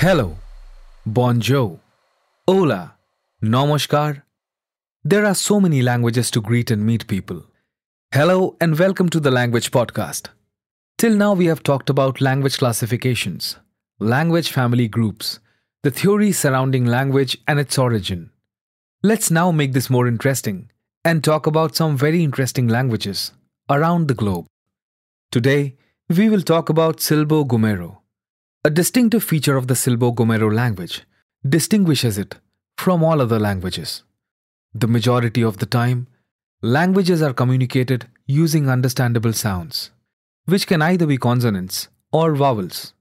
Hello, bonjour, hola, namaskar. There are so many languages to greet and meet people. Hello and welcome to the Language Podcast. Till now, we have talked about language classifications, language family groups, the theory surrounding language and its origin. Let's now make this more interesting and talk about some very interesting languages around the globe. Today, we will talk about Silbo Gomero. A distinctive feature of the Silbo Gomero language distinguishes it from all other languages. The majority of the time, languages are communicated using understandable sounds, which can either be consonants or vowels.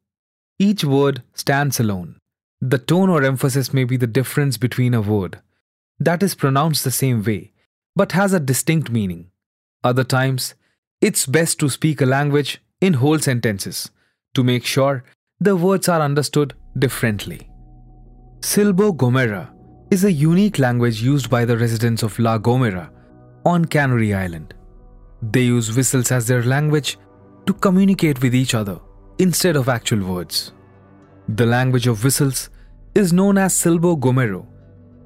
Each word stands alone. The tone or emphasis may be the difference between a word that is pronounced the same way but has a distinct meaning. Other times, it's best to speak a language in whole sentences to make sure the words are understood differently. Silbo Gomera is a unique language used by the residents of La Gomera on Canary Island. They use whistles as their language to communicate with each other instead of actual words. The language of whistles is known as Silbo Gomero.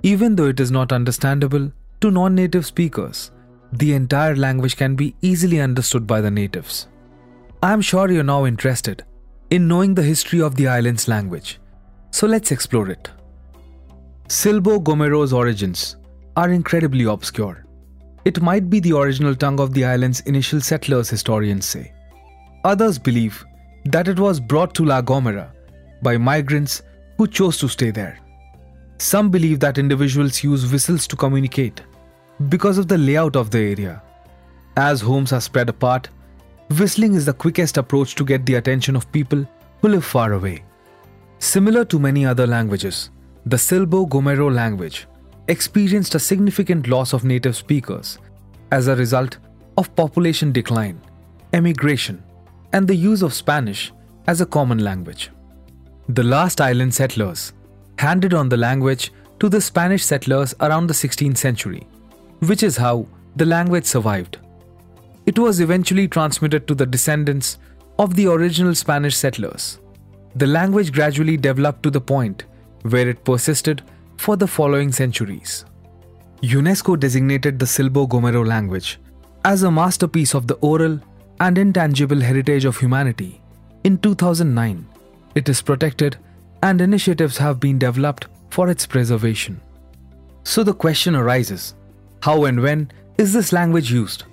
Even though it is not understandable to non native speakers, the entire language can be easily understood by the natives. I am sure you're now interested in knowing the history of the island's language. So let's explore it. Silbo Gomero's origins are incredibly obscure. It might be the original tongue of the island's initial settlers, historians say. Others believe that it was brought to La Gomera by migrants who chose to stay there. Some believe that individuals use whistles to communicate because of the layout of the area. As homes are spread apart, whistling is the quickest approach to get the attention of people who live far away. Similar to many other languages, the Silbo Gomero language experienced a significant loss of native speakers as a result of population decline, emigration, and the use of Spanish as a common language. The last island settlers handed on the language to the Spanish settlers around the 16th century, which is how the language survived. It was eventually transmitted to the descendants of the original Spanish settlers. The language gradually developed to the point where it persisted for the following centuries. UNESCO designated the Silbo Gomero language as a masterpiece of the oral and intangible heritage of humanity. In 2009, it is protected and initiatives have been developed for its preservation. So the question arises how and when is this language used?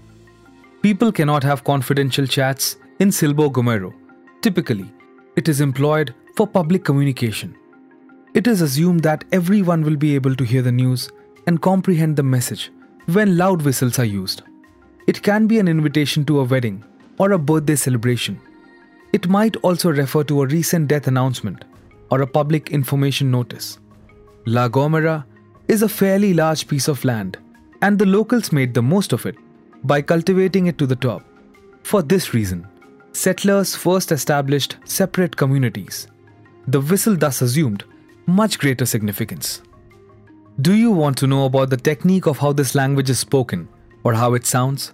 People cannot have confidential chats in Silbo Gomero. Typically, it is employed for public communication. It is assumed that everyone will be able to hear the news and comprehend the message when loud whistles are used. It can be an invitation to a wedding or a birthday celebration. It might also refer to a recent death announcement or a public information notice. La Gomera is a fairly large piece of land, and the locals made the most of it by cultivating it to the top. For this reason, settlers first established separate communities. The whistle thus assumed much greater significance. Do you want to know about the technique of how this language is spoken or how it sounds?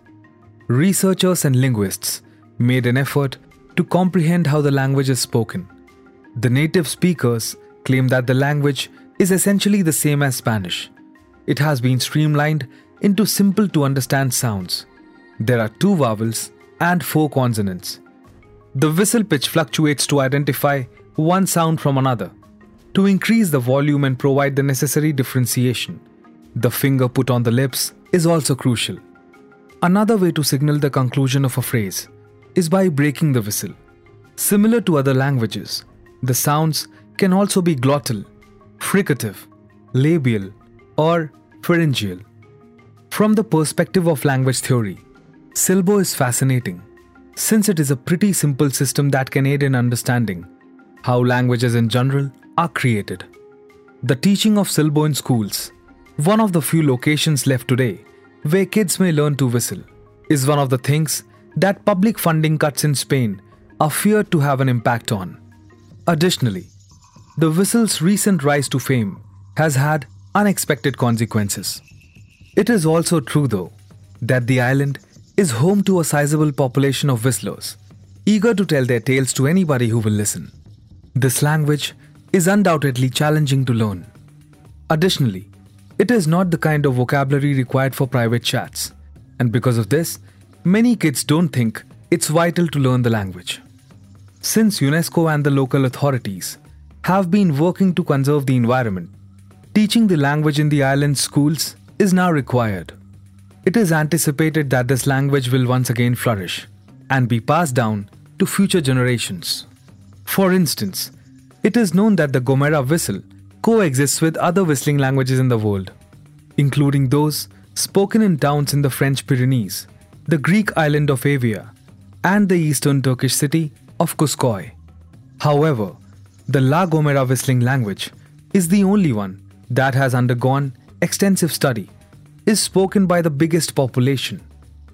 Researchers and linguists made an effort to comprehend how the language is spoken. The native speakers claim that the language is essentially the same as Spanish. It has been streamlined into simple to understand sounds. There are two vowels and four consonants. The whistle pitch fluctuates to identify one sound from another. To increase the volume and provide the necessary differentiation, the finger put on the lips is also crucial. Another way to signal the conclusion of a phrase is by breaking the whistle. Similar to other languages, the sounds can also be glottal, fricative, labial, or pharyngeal. From the perspective of language theory, Silbo is fascinating since it is a pretty simple system that can aid in understanding how languages in general are created. The teaching of Silbo in schools, one of the few locations left today where kids may learn to whistle, is one of the things that public funding cuts in Spain are feared to have an impact on. Additionally, the whistle's recent rise to fame has had unexpected consequences. It is also true, though, that the island is home to a sizable population of whistlers, eager to tell their tales to anybody who will listen. This language is undoubtedly challenging to learn. Additionally, it is not the kind of vocabulary required for private chats, and because of this, many kids don't think it's vital to learn the language. Since UNESCO and the local authorities have been working to conserve the environment, teaching the language in the island's schools is now required. It is anticipated that this language will once again flourish and be passed down to future generations. For instance, it is known that the Gomera whistle coexists with other whistling languages in the world, including those spoken in towns in the French Pyrenees, the Greek island of Evia, and the eastern Turkish city of Kuskoy. However, the La Gomera whistling language is the only one that has undergone extensive study, is spoken by the biggest population,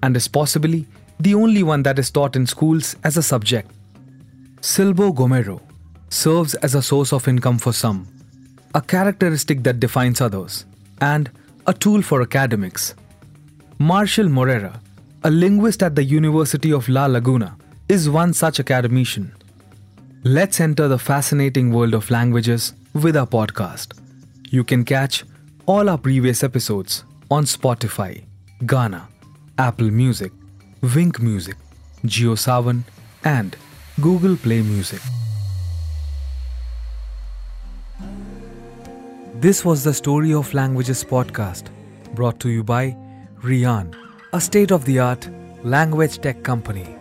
and is possibly the only one that is taught in schools as a subject. Silbo Gomero serves as a source of income for some a characteristic that defines others, and a tool for academics. Marcial Morera, a linguist at the University of La Laguna, is one such academician. Let's enter the fascinating world of languages with our podcast. You can catch all our previous episodes on Spotify, Gaana, Apple Music, Wynk Music, JioSaavn, and Google Play Music. This was the Story of Languages podcast, brought to you by Rian, a state of the art language tech company.